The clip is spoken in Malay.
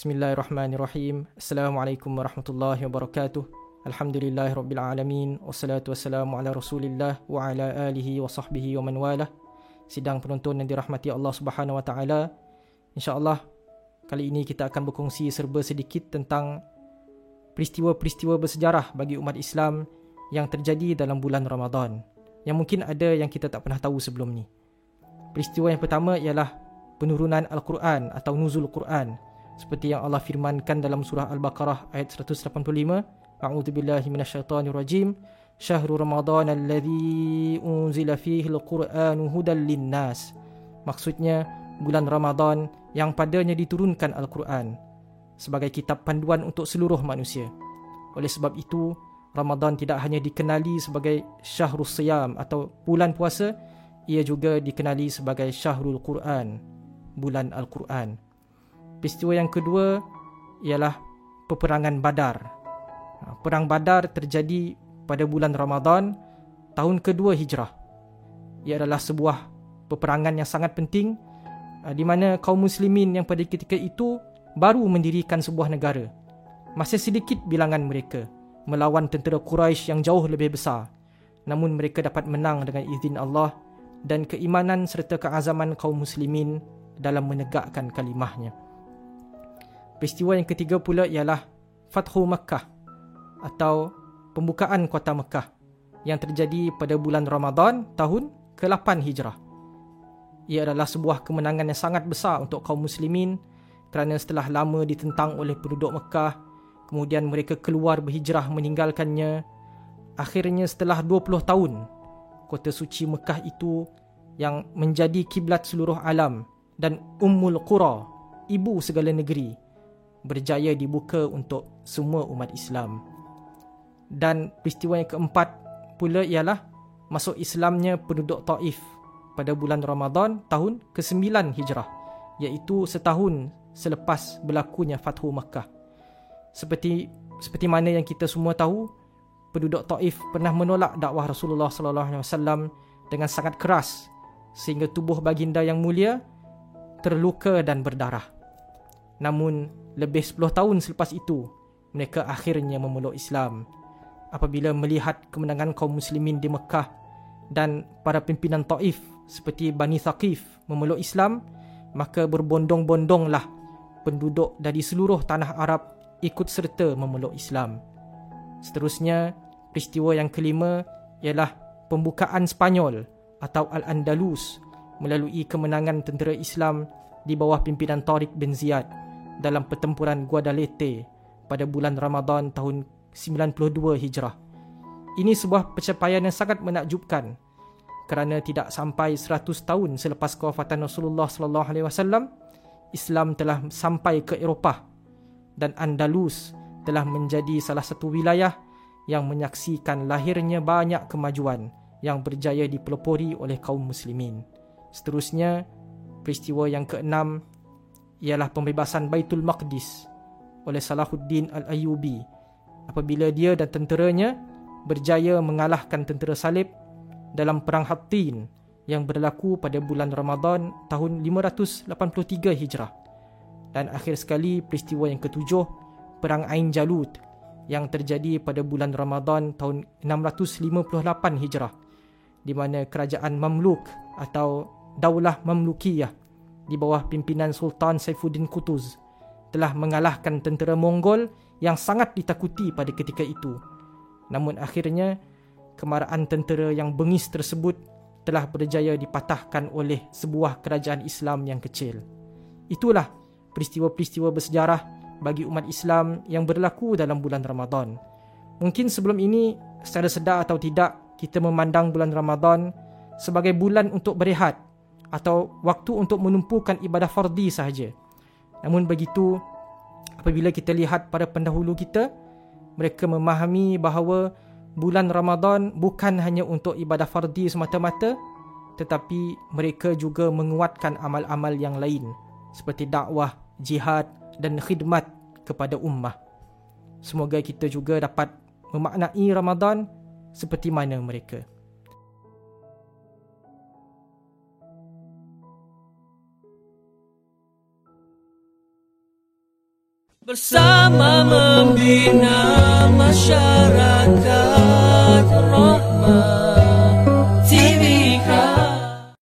Bismillahirrahmanirrahim. Assalamualaikum warahmatullahi wabarakatuh. Alhamdulillahirabbilalamin wassalatu wassalamu ala Rasulillah wa ala alihi wa sahbihi wa man walah. Sidang penonton yang dirahmati Allah Subhanahu wa taala. Insya-Allah kali ini kita akan berkongsi serba sedikit tentang peristiwa-peristiwa bersejarah bagi umat Islam yang terjadi dalam bulan Ramadan. Yang mungkin ada yang kita tak pernah tahu sebelum ni. Peristiwa yang pertama ialah penurunan Al-Quran atau nuzul Quran seperti yang Allah firmankan dalam surah Al-Baqarah ayat 185 A'udzu billahi minasyaitonir rajim Syahrul Ramadan alladzi unzila fihi al-Qur'anu hudan linnas Maksudnya bulan Ramadan yang padanya diturunkan Al-Quran sebagai kitab panduan untuk seluruh manusia. Oleh sebab itu, Ramadan tidak hanya dikenali sebagai Syahrul Siyam atau bulan puasa, ia juga dikenali sebagai Syahrul Quran, bulan Al-Quran. Peristiwa yang kedua ialah peperangan Badar. Ha, perang Badar terjadi pada bulan Ramadan tahun kedua hijrah. Ia adalah sebuah peperangan yang sangat penting ha, di mana kaum muslimin yang pada ketika itu baru mendirikan sebuah negara. Masih sedikit bilangan mereka melawan tentera Quraisy yang jauh lebih besar. Namun mereka dapat menang dengan izin Allah dan keimanan serta keazaman kaum muslimin dalam menegakkan kalimahnya. Peristiwa yang ketiga pula ialah Fathu Makkah atau pembukaan kota Makkah yang terjadi pada bulan Ramadan tahun ke-8 Hijrah. Ia adalah sebuah kemenangan yang sangat besar untuk kaum muslimin kerana setelah lama ditentang oleh penduduk Mekah, kemudian mereka keluar berhijrah meninggalkannya. Akhirnya setelah 20 tahun, kota suci Mekah itu yang menjadi kiblat seluruh alam dan Ummul Qura, ibu segala negeri, berjaya dibuka untuk semua umat Islam. Dan peristiwa yang keempat pula ialah masuk Islamnya penduduk Taif pada bulan Ramadan tahun ke-9 Hijrah iaitu setahun selepas berlakunya Fathu Makkah. Seperti seperti mana yang kita semua tahu, penduduk Taif pernah menolak dakwah Rasulullah sallallahu alaihi wasallam dengan sangat keras sehingga tubuh baginda yang mulia terluka dan berdarah. Namun lebih 10 tahun selepas itu, mereka akhirnya memeluk Islam. Apabila melihat kemenangan kaum muslimin di Mekah dan para pimpinan Taif seperti Bani Thaqif memeluk Islam, maka berbondong-bondonglah penduduk dari seluruh tanah Arab ikut serta memeluk Islam. Seterusnya, peristiwa yang kelima ialah pembukaan Spanyol atau Al-Andalus melalui kemenangan tentera Islam di bawah pimpinan Tariq bin Ziyad dalam pertempuran Guadalete pada bulan Ramadan tahun 92 Hijrah. Ini sebuah pencapaian yang sangat menakjubkan kerana tidak sampai 100 tahun selepas kewafatan Rasulullah sallallahu alaihi wasallam Islam telah sampai ke Eropah dan Andalus telah menjadi salah satu wilayah yang menyaksikan lahirnya banyak kemajuan yang berjaya dipelopori oleh kaum muslimin. Seterusnya, peristiwa yang keenam ialah pembebasan Baitul Maqdis oleh Salahuddin Al-Ayyubi apabila dia dan tenteranya berjaya mengalahkan tentera salib dalam perang Hattin yang berlaku pada bulan Ramadan tahun 583 Hijrah. Dan akhir sekali peristiwa yang ketujuh, perang Ain Jalut yang terjadi pada bulan Ramadan tahun 658 Hijrah di mana kerajaan Mamluk atau Daulah Mamlukiyah di bawah pimpinan Sultan Saifuddin Qutuz telah mengalahkan tentera Mongol yang sangat ditakuti pada ketika itu. Namun akhirnya kemarahan tentera yang bengis tersebut telah berjaya dipatahkan oleh sebuah kerajaan Islam yang kecil. Itulah peristiwa-peristiwa bersejarah bagi umat Islam yang berlaku dalam bulan Ramadan. Mungkin sebelum ini secara sedar atau tidak kita memandang bulan Ramadan sebagai bulan untuk berehat atau waktu untuk menumpukan ibadah fardi sahaja. Namun begitu, apabila kita lihat pada pendahulu kita, mereka memahami bahawa bulan Ramadan bukan hanya untuk ibadah fardi semata-mata, tetapi mereka juga menguatkan amal-amal yang lain seperti dakwah, jihad dan khidmat kepada ummah. Semoga kita juga dapat memaknai Ramadan seperti mana mereka. bersama membina masyarakat rahmat.